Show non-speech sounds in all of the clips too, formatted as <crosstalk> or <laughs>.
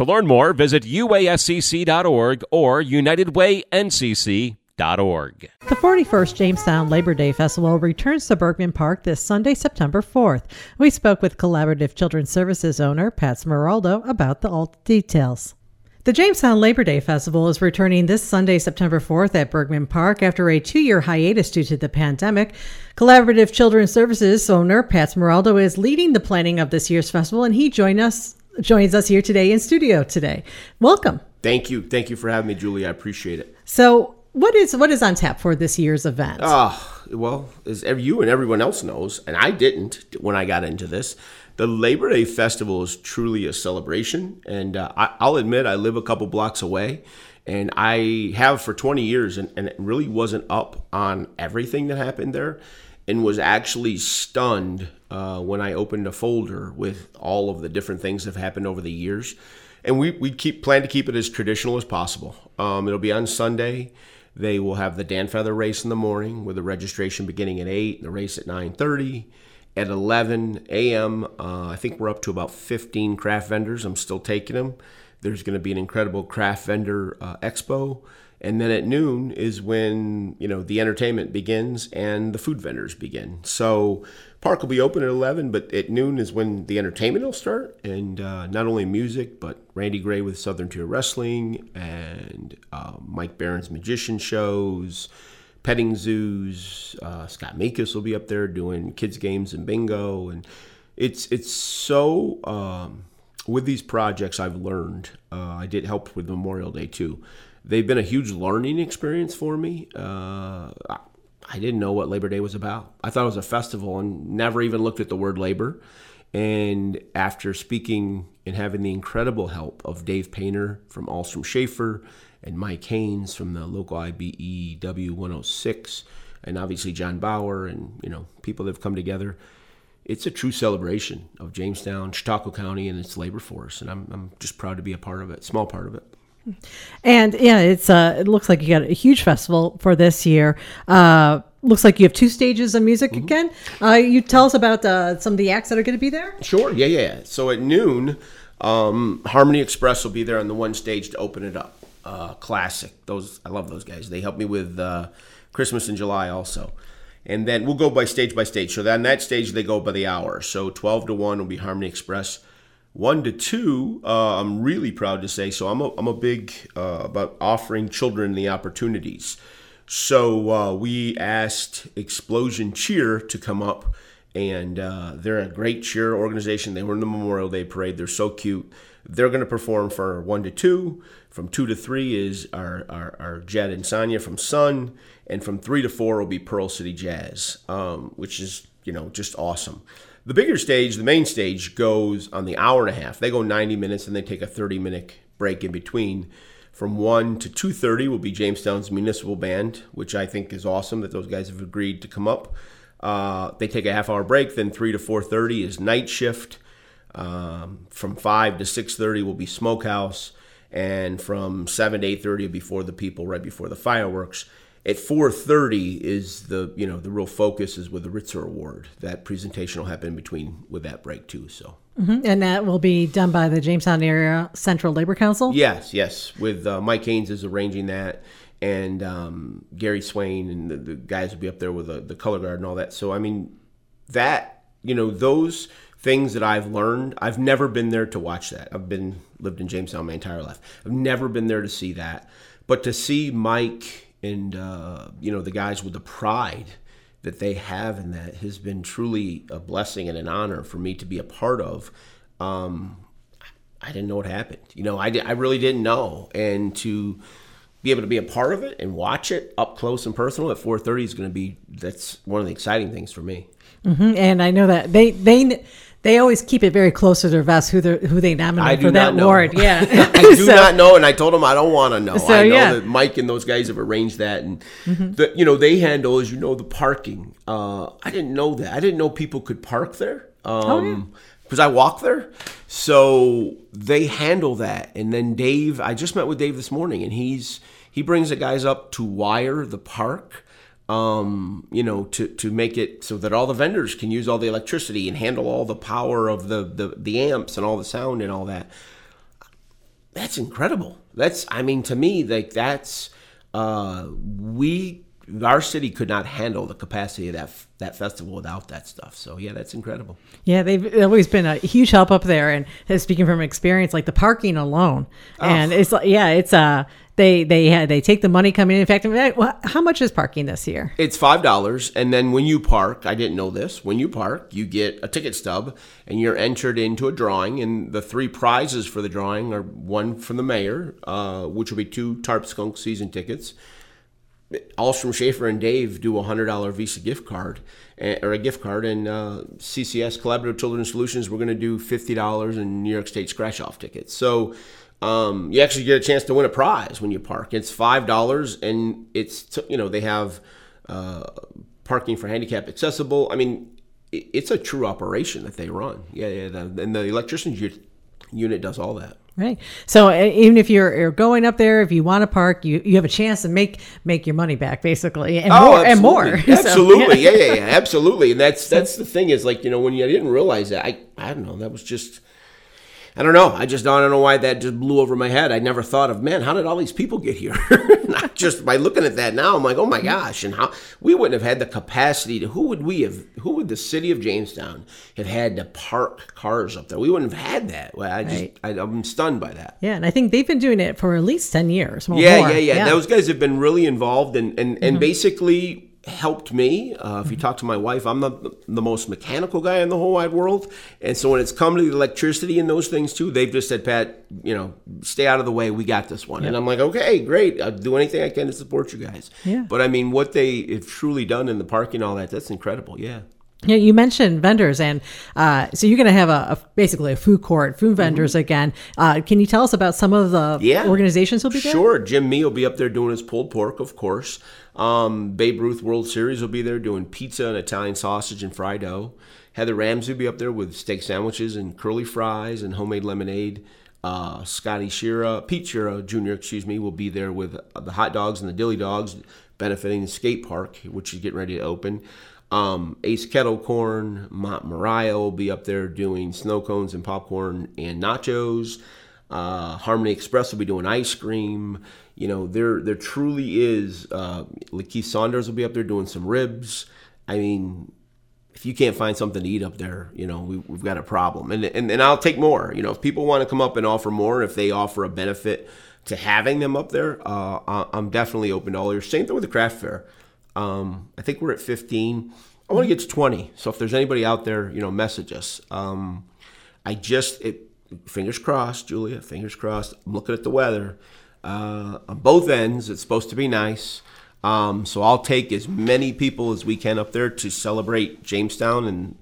To learn more, visit uascc.org or unitedwayncc.org. The 41st Jamestown Labor Day Festival returns to Bergman Park this Sunday, September 4th. We spoke with Collaborative Children's Services owner Pat Smeraldo about the all details. The Jamestown Labor Day Festival is returning this Sunday, September 4th at Bergman Park after a two year hiatus due to the pandemic. Collaborative Children's Services owner Pat Smeraldo is leading the planning of this year's festival, and he joined us joins us here today in studio today. Welcome. Thank you. Thank you for having me, Julie. I appreciate it. So, what is what is on tap for this year's event? Ah, well, as you and everyone else knows, and I didn't when I got into this, the Labor Day Festival is truly a celebration. And uh, I, I'll admit, I live a couple blocks away, and I have for 20 years, and, and it really wasn't up on everything that happened there, and was actually stunned uh, when I opened a folder with all of the different things that have happened over the years. And we, we keep plan to keep it as traditional as possible. Um, it'll be on Sunday. They will have the Dan Feather race in the morning with the registration beginning at 8 and the race at 9.30. At 11 a.m., uh, I think we're up to about 15 craft vendors. I'm still taking them. There's going to be an incredible craft vendor uh, expo and then at noon is when you know the entertainment begins and the food vendors begin. So park will be open at 11 but at noon is when the entertainment will start. And uh, not only music but randy gray with southern tier wrestling and uh, mike barron's magician shows petting zoos. Uh, scott makus will be up there doing kids games and bingo. And it's it's so um, with these projects i've learned uh, i did help with memorial day too they've been a huge learning experience for me. Uh, I didn't know what Labor Day was about. I thought it was a festival and never even looked at the word labor. And after speaking and having the incredible help of Dave Painter from Ahlstrom Schaeffer and Mike Haynes from the local IBEW 106, and obviously John Bauer and you know people that have come together, it's a true celebration of Jamestown, Chautauqua County, and its labor force. And I'm, I'm just proud to be a part of it, small part of it. And yeah, it's uh, it looks like you got a huge festival for this year. Uh, looks like you have two stages of music mm-hmm. again. Uh, you tell us about uh, some of the acts that are going to be there. Sure. Yeah, yeah. So at noon, um, Harmony Express will be there on the one stage to open it up. Uh, classic. Those I love those guys. They help me with uh, Christmas in July also. And then we'll go by stage by stage. So on that stage they go by the hour. So twelve to one will be Harmony Express. One to two, uh, I'm really proud to say. So I'm a, I'm a big uh, about offering children the opportunities. So uh, we asked Explosion Cheer to come up, and uh, they're a great cheer organization. They were in the Memorial Day parade. They're so cute. They're going to perform for one to two. From two to three is our, our, our Jed and Sonia from Sun, and from three to four will be Pearl City Jazz, um, which is you know just awesome. The bigger stage, the main stage, goes on the hour and a half. They go 90 minutes and they take a 30 minute break in between. From 1 to 2.30 will be Jamestown's Municipal Band, which I think is awesome that those guys have agreed to come up. Uh, they take a half hour break. Then 3 to 4.30 is Night Shift. Um, from 5 to 6.30 will be Smokehouse. And from 7 to 8.30 will be For the People, right before the fireworks at 4.30 is the you know the real focus is with the Ritzer Award. That presentation will happen between with that break too. So. Mm-hmm. And that will be done by the Jamestown Area Central Labor Council. Yes, yes. With uh, Mike Haynes is arranging that, and um, Gary Swain and the, the, guys will be up there with the, the color guard and all that. So I mean, that you know those things that I've learned. I've never been there to watch that. I've been lived in Jamestown my entire life. I've never been there to see that but to see Mike and uh, you know the guys with the pride that they have in that has been truly a blessing and an honor for me to be a part of. Um, I didn't know what happened. You know, I, I really didn't know, and to be able to be a part of it and watch it up close and personal at 4:30 is going to be that's one of the exciting things for me. Mm-hmm. And I know that they they they always keep it very close to their vest who they who they nominate for that award. <laughs> Yeah, I do <laughs> so, not know, and I told them I don't want to know. So, I know yeah. that Mike and those guys have arranged that, and mm-hmm. the, you know they handle, as you know, the parking. Uh, I didn't know that. I didn't know people could park there. Um, oh, yeah because I walk there. So they handle that. And then Dave, I just met with Dave this morning, and he's he brings the guys up to wire the park um, you know, to, to make it so that all the vendors can use all the electricity and handle all the power of the, the, the amps and all the sound and all that. That's incredible. That's, I mean, to me, like that's, uh, we, our city could not handle the capacity of that that festival without that stuff. So yeah, that's incredible. Yeah, they've always been a huge help up there. And speaking from experience, like the parking alone, oh. and it's like yeah, it's uh they they had they take the money coming in. In fact, how much is parking this year? It's five dollars, and then when you park, I didn't know this. When you park, you get a ticket stub, and you're entered into a drawing. And the three prizes for the drawing are one from the mayor, uh, which will be two Tarp Skunk season tickets Ahlstrom Schaeffer and Dave do a hundred dollar Visa gift card eh, or a gift card, and uh, CCS Collaborative Children's Solutions we're going to do fifty dollars in New York State scratch off tickets. So um, you actually get a chance to win a prize when you park. It's five dollars, and it's you know they have uh, parking for handicap accessible. I mean, it's a true operation that they run. Yeah, yeah, and the electrician's unit does all that. Right. So uh, even if you're, you're, going up there, if you want to park, you, you have a chance to make make your money back, basically, and oh, more and more. <laughs> Absolutely, so, yeah. yeah, yeah, <laughs> absolutely. And that's that's the thing is like you know when you I didn't realize that I I don't know that was just I don't know. I just I don't know why that just blew over my head. I never thought of man, how did all these people get here? <laughs> Not just by looking at that now, I'm like, oh my gosh, and how we wouldn't have had the capacity to. Who would we have? Who would the city of Jamestown have had to park cars up there? We wouldn't have had that. Well, I just right. I, am stunned by that. Yeah, and I think they've been doing it for at least ten years. yeah, yeah, yeah, yeah, Those guys have been really involved and and and mm-hmm. basically helped me. Uh, if you talk to my wife, I'm the, the most mechanical guy in the whole wide world. And so when it's come to the electricity and those things too, they've just said, Pat, you know, stay out of the way. We got this one. Yep. And I'm like, okay, great. I'll do anything I can to support you guys. Yeah. But I mean, what they have truly done in the parking, all that, that's incredible. Yeah. Yeah, you mentioned vendors, and uh, so you're going to have a, a, basically a food court, food mm-hmm. vendors mm-hmm. again. Uh, can you tell us about some of the yeah. organizations who'll be there? Sure, Jim Mee will be up there doing his pulled pork, of course. Um, Babe Ruth World Series will be there doing pizza and Italian sausage and fried dough. Heather Ramsey will be up there with steak sandwiches and curly fries and homemade lemonade. Uh, Scotty Shira, Pete Shira Jr., excuse me, will be there with the hot dogs and the dilly dogs, benefiting the skate park, which is getting ready to open. Um, Ace Kettle Corn, Mont Mariah will be up there doing snow cones and popcorn and nachos. Uh, Harmony Express will be doing ice cream. You know, there there truly is. Uh, Lakeith Saunders will be up there doing some ribs. I mean, if you can't find something to eat up there, you know, we, have got a problem. And, and and I'll take more. You know, if people want to come up and offer more, if they offer a benefit to having them up there, uh, I'm definitely open to all your. Same thing with the craft fair. Um, I think we're at 15. I want to get to 20. So if there's anybody out there, you know, message us. Um, I just, it, fingers crossed, Julia, fingers crossed. I'm looking at the weather. Uh, on both ends, it's supposed to be nice. Um, so I'll take as many people as we can up there to celebrate Jamestown and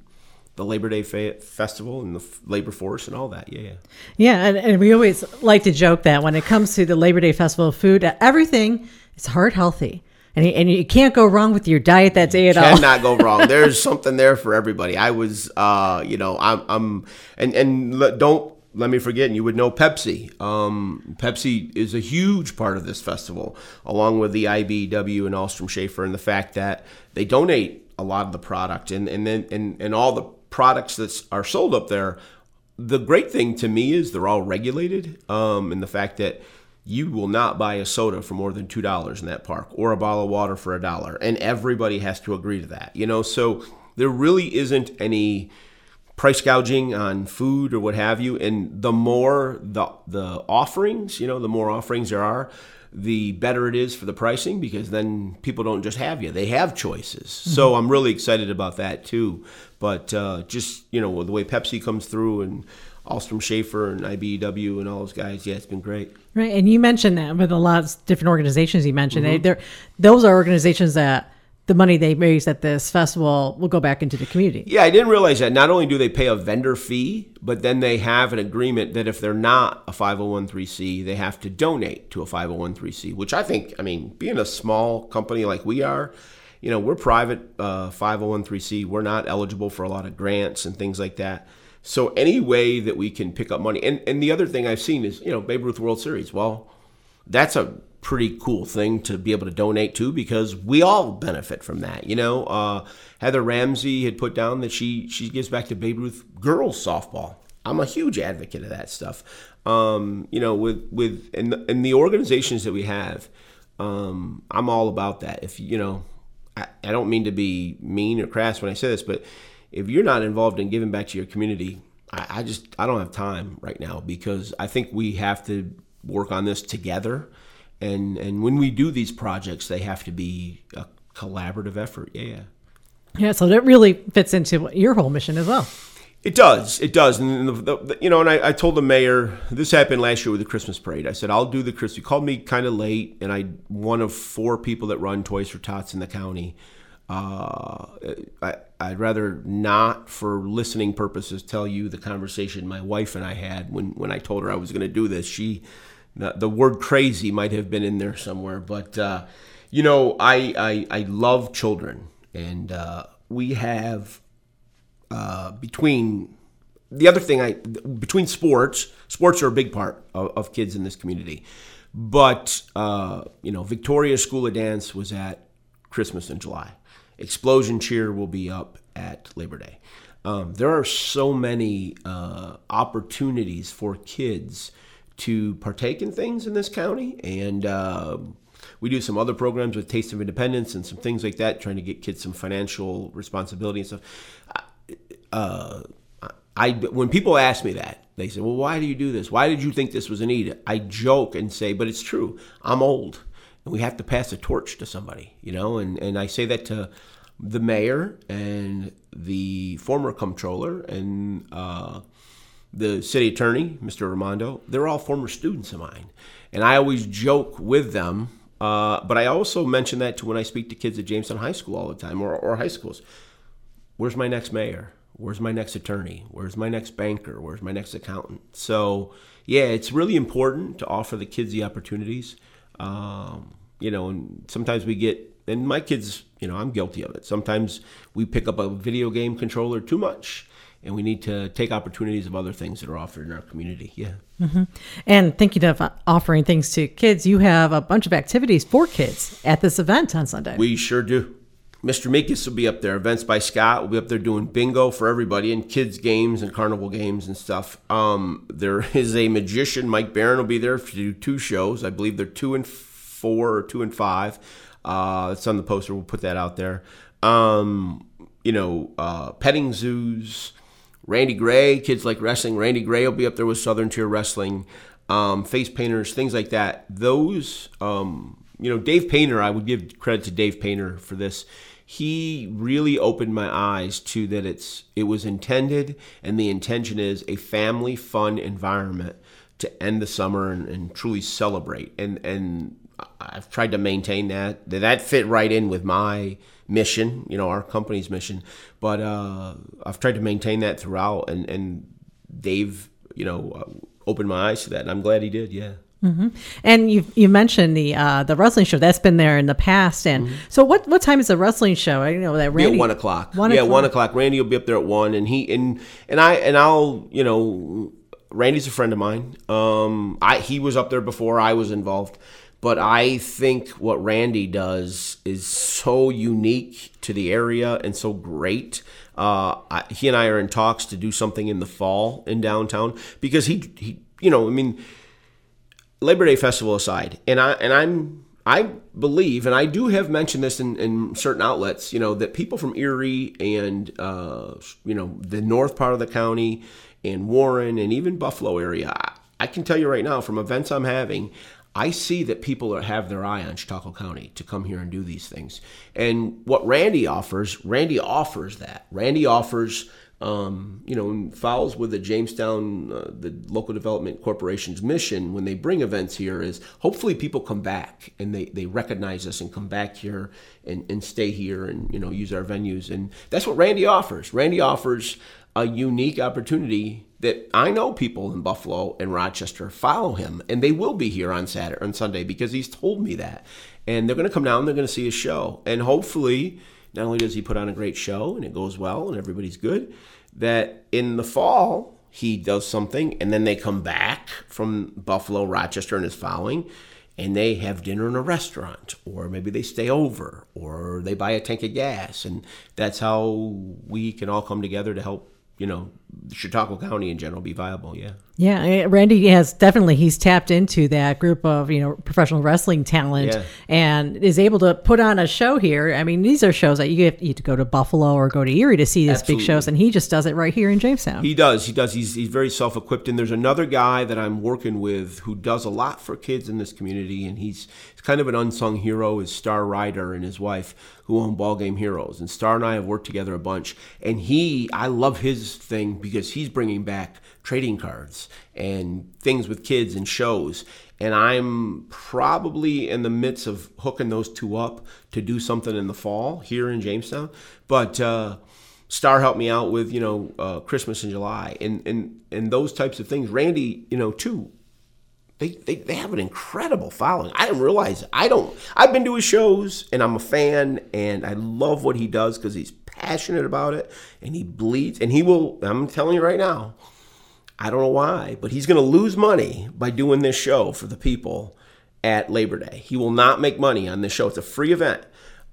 the Labor Day fe- festival and the labor force and all that. Yeah, yeah. Yeah, and, and we always like to joke that when it comes to the Labor Day festival food, everything is heart healthy. And, and you can't go wrong with your diet that's A at all. Cannot go <laughs> wrong. There's something there for everybody. I was, uh, you know, I'm, I'm, and and don't let me forget, and you would know Pepsi. Um, Pepsi is a huge part of this festival, along with the IBW and Ahlstrom Schaeffer, and the fact that they donate a lot of the product, and and then and, and all the products that are sold up there. The great thing to me is they're all regulated, um, and the fact that you will not buy a soda for more than two dollars in that park or a bottle of water for a dollar and everybody has to agree to that you know so there really isn't any price gouging on food or what have you and the more the the offerings you know the more offerings there are the better it is for the pricing because then people don't just have you; they have choices. Mm-hmm. So I'm really excited about that too. But uh, just you know the way Pepsi comes through and Ahlstrom Schaeffer and IBEW and all those guys, yeah, it's been great. Right, and you mentioned that with a lot of different organizations. You mentioned mm-hmm. they, those are organizations that the money they raise at this festival will go back into the community. Yeah, I didn't realize that. Not only do they pay a vendor fee, but then they have an agreement that if they're not a 501c, they have to donate to a 501c, which I think, I mean, being a small company like we are, you know, we're private uh, 501c. We're not eligible for a lot of grants and things like that. So any way that we can pick up money, and, and the other thing I've seen is, you know, Babe Ruth World Series. Well, that's a pretty cool thing to be able to donate to because we all benefit from that. You know, uh, Heather Ramsey had put down that she she gives back to Babe Ruth girls softball. I'm a huge advocate of that stuff. Um, you know, with with in the, in the organizations that we have, um, I'm all about that. If you know, I, I don't mean to be mean or crass when I say this, but if you're not involved in giving back to your community, I, I just I don't have time right now because I think we have to work on this together and and when we do these projects, they have to be a collaborative effort. Yeah. Yeah. So that really fits into your whole mission as well. It does. It does. And the, the, the, you know, and I, I, told the mayor this happened last year with the Christmas parade. I said I'll do the Christmas. He called me kind of late, and I one of four people that run Toys for Tots in the county. Uh, I, I'd rather not, for listening purposes, tell you the conversation my wife and I had when when I told her I was going to do this. She the, the word crazy might have been in there somewhere, but uh, you know, I, I, I love children, and uh, we have uh, between the other thing I between sports, sports are a big part of, of kids in this community, but uh, you know, Victoria School of Dance was at Christmas in July. Explosion Cheer will be up at Labor Day. Um, there are so many uh, opportunities for kids to partake in things in this county, and uh, we do some other programs with Taste of Independence and some things like that, trying to get kids some financial responsibility and stuff. Uh, I when people ask me that, they say, "Well, why do you do this? Why did you think this was a need?" I joke and say, "But it's true. I'm old, and we have to pass a torch to somebody, you know." And and I say that to the mayor and the former comptroller and. Uh, the city attorney, Mr. Raimondo, they're all former students of mine. And I always joke with them, uh, but I also mention that to when I speak to kids at Jamestown High School all the time or, or high schools. Where's my next mayor? Where's my next attorney? Where's my next banker? Where's my next accountant? So, yeah, it's really important to offer the kids the opportunities. Um, you know, and sometimes we get, and my kids, you know, I'm guilty of it. Sometimes we pick up a video game controller too much and we need to take opportunities of other things that are offered in our community. Yeah. Mm-hmm. And thinking of offering things to kids, you have a bunch of activities for kids at this event on Sunday. We sure do. Mr. Meekus will be up there. Events by Scott will be up there doing bingo for everybody and kids games and carnival games and stuff. Um, there <laughs> is a magician, Mike Barron, will be there to do two shows. I believe they're two and four or two and five. Uh, it's on the poster. We'll put that out there. Um, you know, uh, petting zoos. Randy Gray, kids like wrestling. Randy Gray will be up there with Southern Tier Wrestling, um, face painters, things like that. Those, um, you know, Dave Painter, I would give credit to Dave Painter for this. He really opened my eyes to that it's it was intended, and the intention is a family fun environment to end the summer and, and truly celebrate. And and I've tried to maintain that. That fit right in with my mission, you know, our company's mission. But uh, I've tried to maintain that throughout, and and Dave, you know, uh, opened my eyes to that, and I'm glad he did. Yeah. Mm-hmm. And you you mentioned the uh, the wrestling show that's been there in the past, and mm-hmm. so what what time is the wrestling show? I know that Randy be at one o'clock. One yeah, o'clock. one o'clock. Randy will be up there at one, and he and and I and I'll you know Randy's a friend of mine. Um, I he was up there before I was involved. But I think what Randy does is so unique to the area and so great. Uh, I, he and I are in talks to do something in the fall in downtown because he, he, you know, I mean, Labor Day festival aside, and I and I'm I believe, and I do have mentioned this in, in certain outlets, you know, that people from Erie and uh, you know the north part of the county and Warren and even Buffalo area, I, I can tell you right now from events I'm having, I see that people are, have their eye on Chautauqua County to come here and do these things. And what Randy offers, Randy offers that. Randy offers um, you know, follows with the Jamestown, uh, the local development corporation's mission when they bring events here is hopefully people come back and they, they recognize us and come back here and, and stay here and, you know, use our venues. And that's what Randy offers. Randy offers a unique opportunity that I know people in Buffalo and Rochester follow him and they will be here on Saturday on Sunday because he's told me that. And they're going to come down, they're going to see a show. And hopefully, not only does he put on a great show and it goes well and everybody's good, that in the fall he does something and then they come back from Buffalo, Rochester, and his following and they have dinner in a restaurant or maybe they stay over or they buy a tank of gas and that's how we can all come together to help you know Chautauqua County in general be viable. Yeah. Yeah, Randy has definitely he's tapped into that group of you know professional wrestling talent yeah. and is able to put on a show here. I mean, these are shows that you have, you have to go to Buffalo or go to Erie to see these Absolutely. big shows, and he just does it right here in Jamestown. He does. He does. He's he's very self equipped. And there's another guy that I'm working with who does a lot for kids in this community, and he's, he's kind of an unsung hero. Is Star Ryder and his wife who own Ball Game Heroes, and Star and I have worked together a bunch. And he, I love his thing because he's bringing back trading cards and things with kids and shows. And I'm probably in the midst of hooking those two up to do something in the fall here in Jamestown. But uh, Star helped me out with you know uh, Christmas in July and and and those types of things. Randy, you know, too. They, they, they have an incredible following. I didn't realize. I don't. I've been to his shows and I'm a fan and I love what he does because he's passionate about it and he bleeds and he will. I'm telling you right now, I don't know why, but he's going to lose money by doing this show for the people at Labor Day. He will not make money on this show. It's a free event.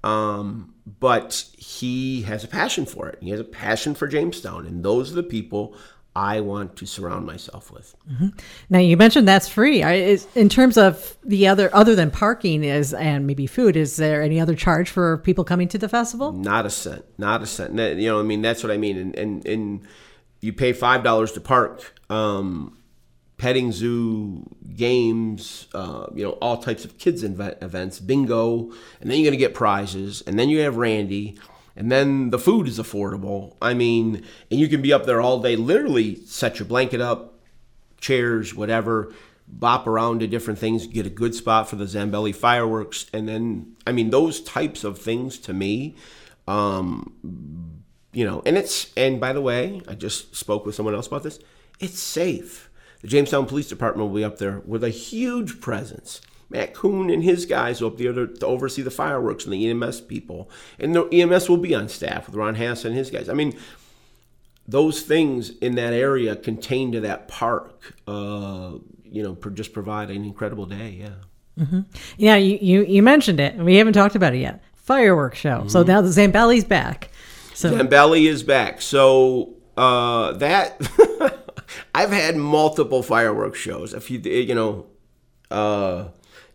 Um, but he has a passion for it. He has a passion for Jamestown, and those are the people I want to surround myself with. Mm-hmm. Now you mentioned that's free. I, is, in terms of the other, other than parking is and maybe food, is there any other charge for people coming to the festival? Not a cent. Not a cent. You know, I mean, that's what I mean. And and, and you pay five dollars to park um, petting zoo, games, uh, you know, all types of kids events, bingo, and then you're going to get prizes, and then you have Randy, and then the food is affordable. I mean, and you can be up there all day, literally set your blanket up, chairs, whatever, bop around to different things, get a good spot for the Zambelli fireworks, and then, I mean, those types of things to me, um, you know, and it's, and by the way, I just spoke with someone else about this it's safe. The Jamestown Police Department will be up there with a huge presence. Matt Coon and his guys will be there to oversee the fireworks and the EMS people. And the EMS will be on staff with Ron Hass and his guys. I mean, those things in that area contained to that park, uh, you know, just provide an incredible day. Yeah. Mm-hmm. Yeah, you, you, you mentioned it. We haven't talked about it yet. Fireworks show. Mm-hmm. So now the Zambelli's back. So Zambelli is back. So uh, that <laughs> I've had multiple fireworks shows. If you you know, uh,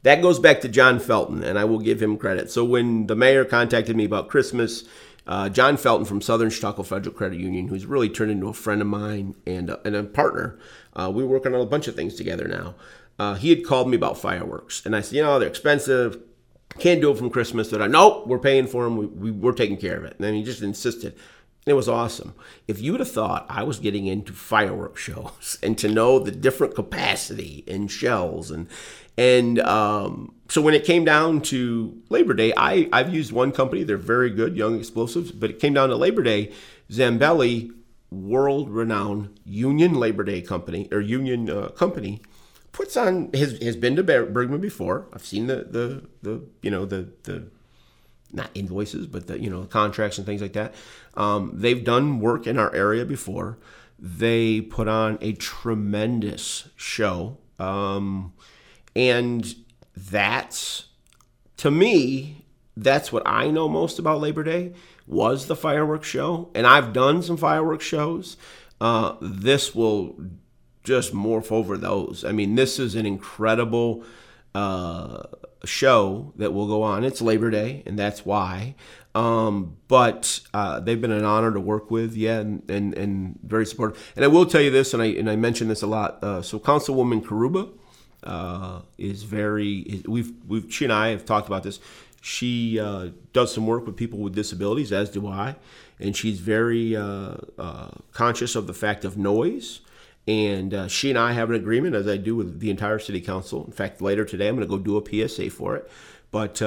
that goes back to John Felton, and I will give him credit. So when the mayor contacted me about Christmas, uh, John Felton from Southern Chautauqua Federal Credit Union, who's really turned into a friend of mine and, uh, and a partner, uh, we're working on a bunch of things together now. Uh, he had called me about fireworks, and I said, you know, they're expensive. Can't do it from Christmas. They're like, nope, we're paying for them. We, we, we're taking care of it. And then he just insisted. It was awesome. If you would have thought I was getting into fireworks <laughs> shows and to know the different capacity and shells and and um, so when it came down to Labor Day, I I've used one company. They're very good, Young Explosives. But it came down to Labor Day, Zambelli, world-renowned Union Labor Day company or Union uh, company, puts on has has been to Bergman before. I've seen the the the you know the the not invoices, but the you know contracts and things like that. Um, they've done work in our area before. They put on a tremendous show, um, and that's to me that's what I know most about Labor Day was the fireworks show, and I've done some fireworks shows. Uh, this will just morph over those. I mean, this is an incredible. Uh, show that will go on. It's Labor Day, and that's why. Um, but uh, they've been an honor to work with, yeah, and, and, and very supportive. And I will tell you this, and I and I mention this a lot. Uh, so Councilwoman Carrubba uh, is very. We've we've she and I have talked about this. She uh, does some work with people with disabilities, as do I, and she's very uh, uh, conscious of the fact of noise. And uh, she and I have an agreement, as I do with the entire city council. In fact, later today, I'm going to go do a PSA for it. But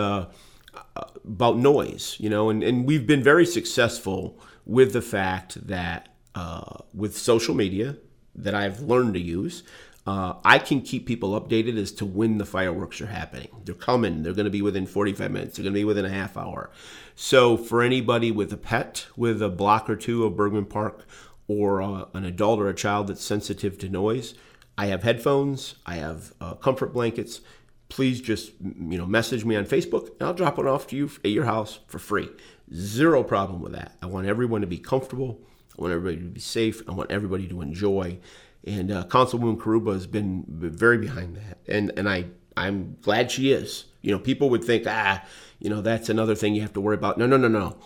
about noise, you know, and, and we've been very successful with the fact that uh, with social media that I've learned to use, uh, I can keep people updated as to when the fireworks are happening. They're coming. They're going to be within 45 minutes. They're going to be within a half hour. So for anybody with a pet, with a block or two of Bergman Park, or uh, an adult or a child that's sensitive to noise, I have headphones. I have uh, comfort blankets. Please just you know message me on Facebook, and I'll drop it off to you at your house for free. Zero problem with that. I want everyone to be comfortable. I want everybody to be safe. I want everybody to enjoy. And uh, Councilwoman Carrubba has been very behind that, and and I I'm glad she is. You know, people would think ah, you know, that's another thing you have to worry about. No, no, no, no.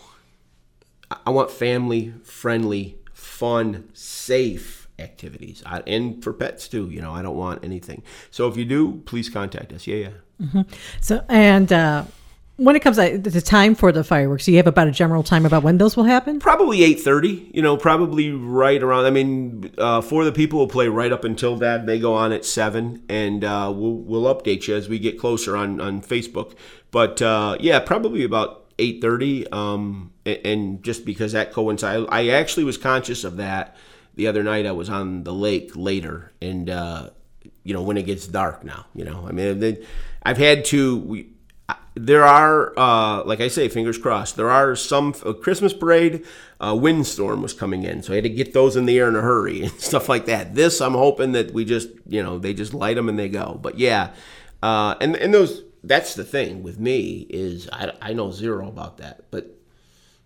I want family friendly, fun, safe activities, I, and for pets too. You know, I don't want anything. So if you do, please contact us. Yeah, yeah. Mm-hmm. So and. Uh when it comes to the time for the fireworks, do you have about a general time about when those will happen? Probably eight thirty. You know, probably right around. I mean, uh, for the people who play right up until that, they go on at seven, and uh, we'll we'll update you as we get closer on on Facebook. But uh, yeah, probably about eight thirty. Um, and, and just because that coincides, I actually was conscious of that the other night. I was on the lake later, and uh, you know when it gets dark now. You know, I mean, I've had to. We, there are, uh, like I say, fingers crossed. There are some Christmas parade. Uh, windstorm was coming in, so I had to get those in the air in a hurry <laughs> and stuff like that. This, I'm hoping that we just, you know, they just light them and they go. But yeah, uh, and and those. That's the thing with me is I, I know zero about that, but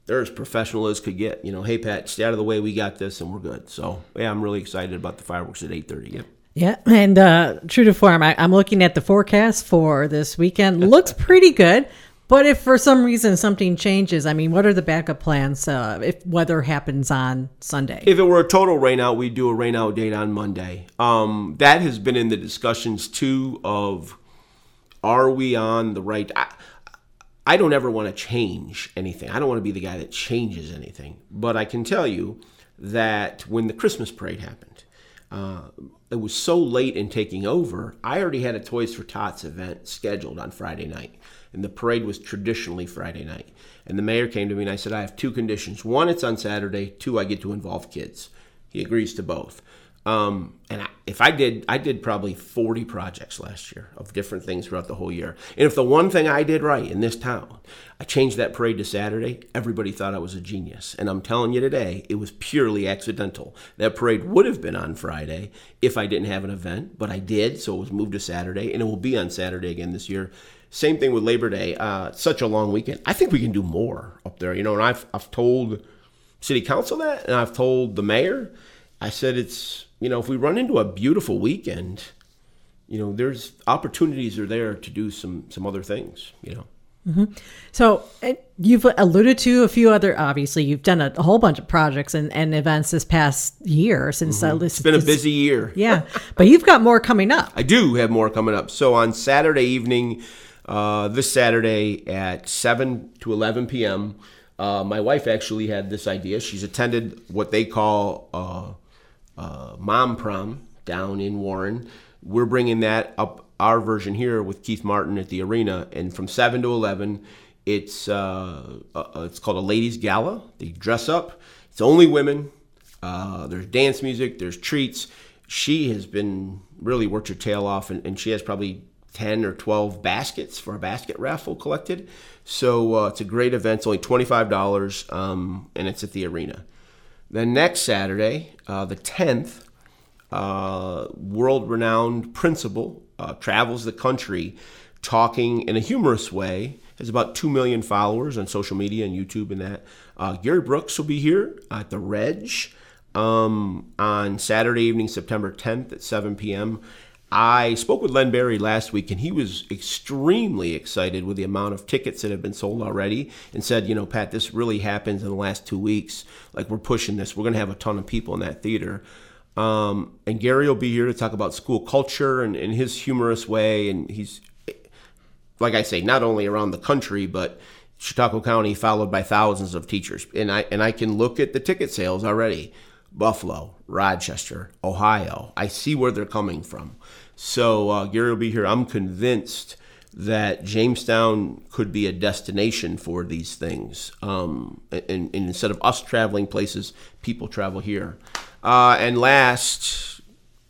they're as professional as could get. You know, hey Pat, stay out of the way. We got this, and we're good. So yeah, I'm really excited about the fireworks at 8:30. Yep. Yeah, and uh, true to form, I, am looking at the forecast for this weekend. Looks <laughs> pretty good, but if for some reason something changes, I mean, what are the backup plans uh, if weather happens on Sunday? If it were a total rainout, we'd do a rainout date on Monday. Um, that has been in the discussions too. Of are we on the right? I, I don't ever want to change anything. I don't want to be the guy that changes anything. But I can tell you that when the Christmas parade happened. Uh, it was so late in taking over, I already had a Toys for Tots event scheduled on Friday night. And the parade was traditionally Friday night. And the mayor came to me and I said, I have two conditions. One, it's on Saturday. Two, I get to involve kids. He agrees to both. Um, and I, if I did, I did probably 40 projects last year of different things throughout the whole year. And if the one thing I did right in this town, I changed that parade to Saturday, everybody thought I was a genius. And I'm telling you today, it was purely accidental. That parade would have been on Friday if I didn't have an event, but I did, so it was moved to Saturday, and it will be on Saturday again this year. Same thing with Labor Day. Uh, such a long weekend. I think we can do more up there, you know. And I've I've told City Council that, and I've told the mayor. I said it's you know, if we run into a beautiful weekend, you know, there's opportunities are there to do some some other things, you know. Mm-hmm. So you've alluded to a few other. Obviously, you've done a, a whole bunch of projects and, and, events this past year. Since mm-hmm. uh, it's been a busy year, <laughs> yeah. but you've got more coming up. I do have more coming up. So on Saturday evening, uh, this Saturday at seven to eleven p.m., uh, my wife actually had this idea. She's attended what they call uh, uh, Mom Prom down in Warren. We're bringing that up our version here with Keith Martin at the arena, and from seven to eleven, it's uh, uh, it's called a ladies' gala. They dress up. It's only women. Uh, there's dance music. There's treats. She has been really worked her tail off, and, and she has probably 10 or 12 baskets for a basket raffle collected. So uh, it's a great event. It's only $25, um, and it's at the arena. Then next Saturday, uh, the 10th, uh, world renowned principal uh, travels the country talking in a humorous way. Has about 2 million followers on social media and YouTube and that. Uh, Gary Brooks will be here at the Reg um, on Saturday evening, September 10th at 7 p.m. I spoke with Len Berry last week, and he was extremely excited with the amount of tickets that have been sold already and said, you know, Pat, this really happens in the last two weeks. Like, we're pushing this. We're going to have a ton of people in that theater. Um, and Gary will be here to talk about school culture and in his humorous way. And he's, like I say, not only around the country, but Chautauqua County followed by thousands of teachers. And I and I can look at the ticket sales already. Buffalo, Rochester, Ohio. I see where they're coming from. So uh, Gary will be here. I'm convinced that Jamestown could be a destination for these things. Um, and, and, instead of us traveling places, people travel here. Uh, and last,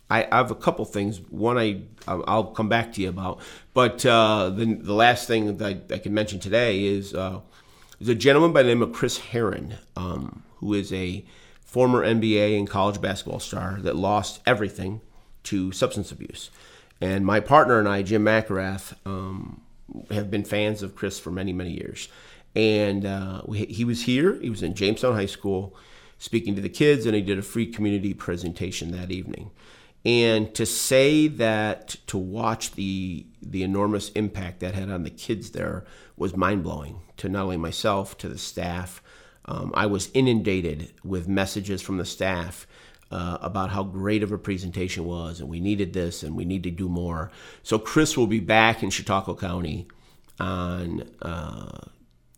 I, I, have a couple things. One I I'll come back to you about, but uh, the the last thing that I, I can mention today is uh, there's a gentleman by the name of Chris Herren, um, who is a former NBA and college basketball star that lost everything to substance abuse. And my partner and I, Jim McElrath, um, have been fans of Chris for many, many years. And uh, we, he was here. He was in Jamestown High School speaking to the kids, and he did a free community presentation that evening. And to say that to watch the the enormous impact that had on the kids there was mind blowing to not only myself to the staff. Um, I was inundated with messages from the staff uh, about how great of a presentation was, and we needed this, and we need to do more. So Chris will be back in Chautauqua County on uh,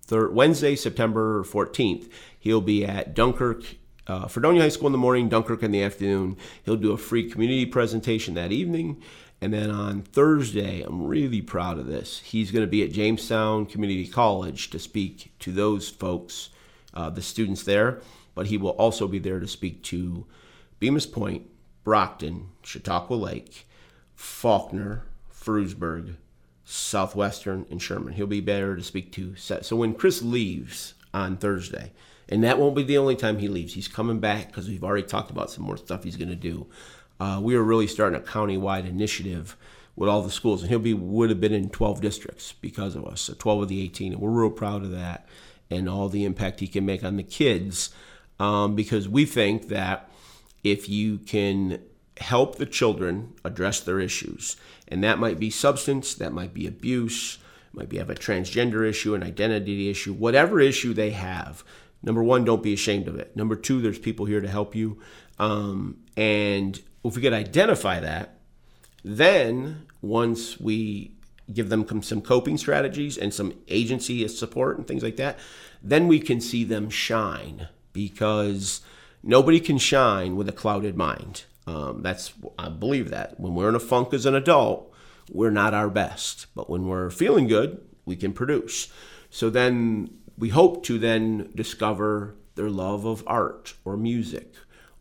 thir- Wednesday, September 14th. He'll be at Dunkirk. Uh, Fredonia High School in the morning, Dunkirk in the afternoon. He'll do a free community presentation that evening. And then on Thursday, I'm really proud of this. He's going to be at Jamestown Community College to speak to those folks, uh, the students there. But he will also be there to speak to Bemus Point, Brocton, Chautauqua Lake, Falconer, Frewsburg, Southwestern, and Sherman. He'll be there to speak to. So when Chris leaves on Thursday, and that won't be the only time he leaves, he's coming back because we've already talked about some more stuff he's going to do. Uh, we are really starting a county-wide initiative with all the schools, and he'll be would have been in 12 districts because of us, so 12 of the 18, and we're real proud of that and all the impact he can make on the kids um, because we think that if you can help the children address their issues. And that might be substance, that might be abuse, might be have a transgender issue, an identity issue, whatever issue they have. Number one, don't be ashamed of it. Number two, there's people here to help you. Um, and if we could identify that, then once we give them some coping strategies and some agency support and things like that, then we can see them shine because Nobody can shine with a clouded mind. Um, that's I believe that when we're in a funk as an adult, we're not our best. But when we're feeling good, we can produce. So then we hope to then discover their love of art or music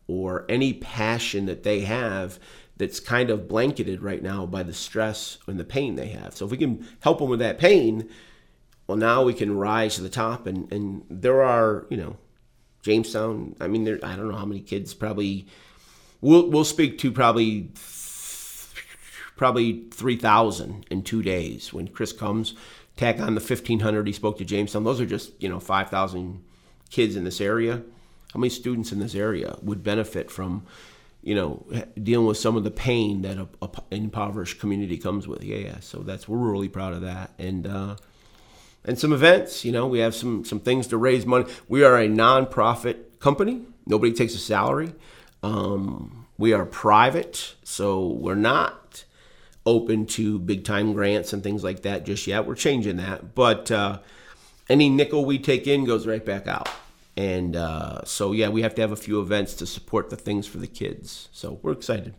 or any passion that they have that's kind of blanketed right now by the stress and the pain they have. So if we can help them with that pain, well, now we can rise to the top. And, and there are, you know, Jamestown. I mean, there. I don't know how many kids. Probably, we'll we'll speak to probably probably three thousand in two days when Chris comes. Tack on the fifteen hundred he spoke to Jamestown. Those are just you know five thousand kids in this area. How many students in this area would benefit from? You know, dealing with some of the pain that a, a, impoverished community comes with. Yeah, yeah. So that's we're really proud of that, and uh, and some events. You know, we have some some things to raise money. We are a nonprofit company. Nobody takes a salary. Um, we are private, so we're not open to big time grants and things like that just yet. We're changing that, but uh, any nickel we take in goes right back out. And uh, so, yeah, we have to have a few events to support the things for the kids. So we're excited.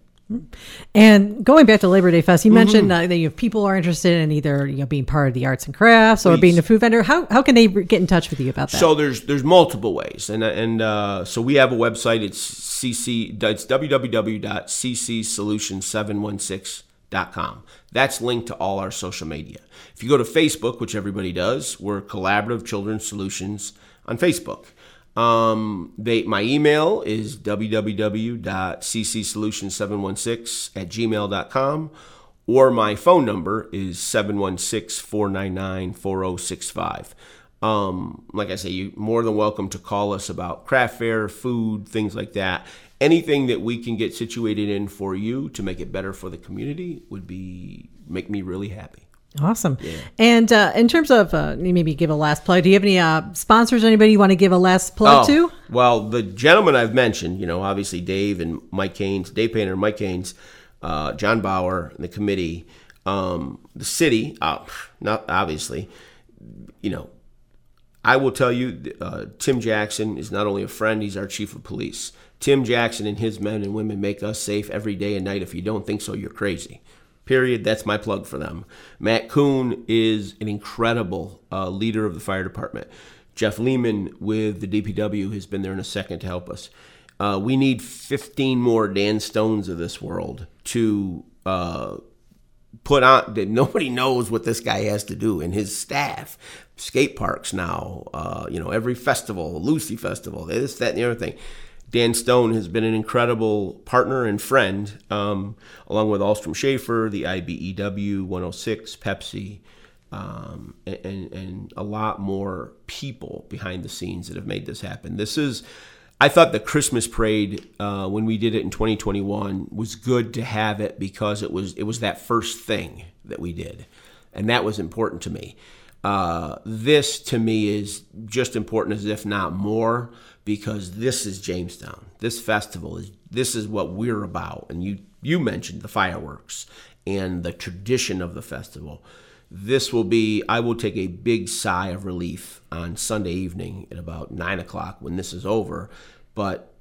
And going back to Labor Day Fest, you mm-hmm. mentioned uh, that you know, people are interested in either you know being part of the arts and crafts Please. or being a food vendor. How, how can they get in touch with you about that? So there's there's multiple ways, and and uh, so we have a website. It's cc it's www.ccsolution716.com. That's linked to all our social media. If you go to Facebook, which everybody does, we're Collaborative Children's Solutions on Facebook. Um, they, my email is www.ccsolution716 at gmail.com or my phone number is 716-499-4065. Um, like I say, you're more than welcome to call us about craft fair, food, things like that. Anything that we can get situated in for you to make it better for the community would be make me really happy. Awesome. And uh, in terms of uh, maybe give a last plug, do you have any uh, sponsors? Anybody you want to give a last plug to? Oh, Well, the gentleman I've mentioned, you know, obviously Dave and Mike Haynes, Dave Painter and Mike Haynes, uh, John Bauer, and the committee, um, the city, uh, not obviously, you know, I will tell you, uh, Tim Jackson is not only a friend, he's our chief of police. Tim Jackson and his men and women make us safe every day and night. If you don't think so, you're crazy. Period. That's my plug for them. Matt Kuhn is an incredible uh, leader of the fire department. Jeff Lehman with the DPW has been there in a second to help us. Uh, we need 15 more Dan Stones of this world to uh, put on that nobody knows what this guy has to do and his staff skate parks now uh, you know every festival lucy festival this that and the other thing dan stone has been an incredible partner and friend um, along with Ahlstrom Schaeffer, the IBEW 106, Pepsi, um, and, and a lot more people behind the scenes that have made this happen. This is, I thought the Christmas parade uh, when we did it in 2021 was good to have it because it was it was that first thing that we did, and that was important to me. Uh, this to me is just important as if not more because this is Jamestown. This festival is this is what we're about, and you you mentioned the fireworks and the tradition of the festival. This will be i will take a big sigh of relief on sunday evening at about nine o'clock when this is over. But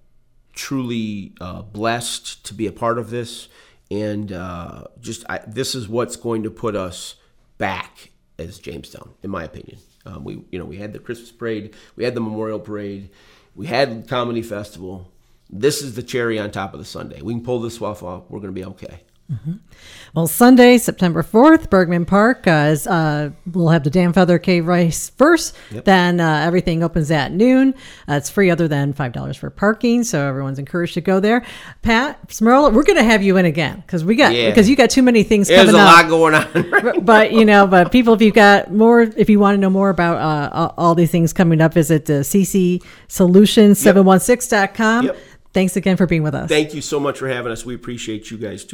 truly uh, blessed to be a part of this. And uh, just I, this is what's going to put us back as jamestown in my opinion. Um, we you know we had the christmas parade we had the memorial parade we had comedy festival. This is the cherry on top of the sunday we can pull this off we're going to be okay Well, Sunday, September 4th, Bergman Park uh, is, uh, we'll have the Dan Feather Cave Race first. Then uh, everything opens at noon. Uh, it's free other than $5 for parking, so everyone's encouraged to go there. Pat Smeraldo, we're going to have you in again because we got Yeah. because you got too many things there's coming up. There's a lot going on <laughs> but, but, you know, but people, if you've got more, if you want to know more about uh, all- these things coming up, visit uh, ccsolutions716.com. Yep. Thanks again for being with us. Thank you so much for having us. We appreciate you guys too.